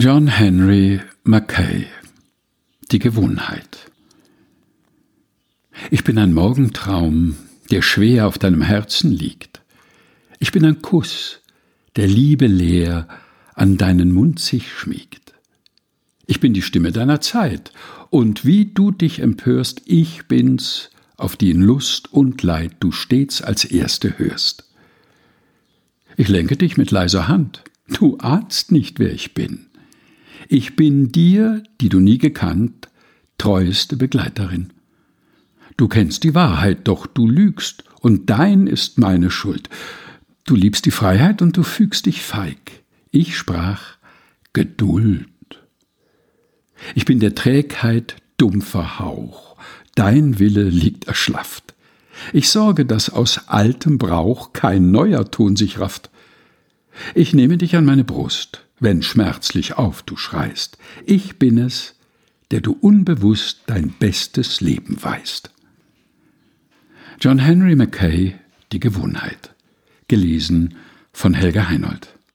John Henry Mackay Die Gewohnheit Ich bin ein Morgentraum, der schwer auf deinem Herzen liegt. Ich bin ein Kuss, der Liebe leer an deinen Mund sich schmiegt. Ich bin die Stimme deiner Zeit, und wie du dich empörst, ich bin's, auf die in Lust und Leid du stets als Erste hörst. Ich lenke dich mit leiser Hand, du ahnst nicht, wer ich bin. Ich bin dir, die du nie gekannt, treueste Begleiterin. Du kennst die Wahrheit, doch du lügst, und dein ist meine Schuld. Du liebst die Freiheit und du fügst dich feig. Ich sprach Geduld. Ich bin der Trägheit dumpfer Hauch, dein Wille liegt erschlafft. Ich sorge, dass aus altem Brauch kein neuer Ton sich rafft. Ich nehme dich an meine Brust, wenn schmerzlich auf du schreist. Ich bin es, der du unbewusst dein bestes Leben weißt. John Henry Mackay Die Gewohnheit. Gelesen von Helga Heinold.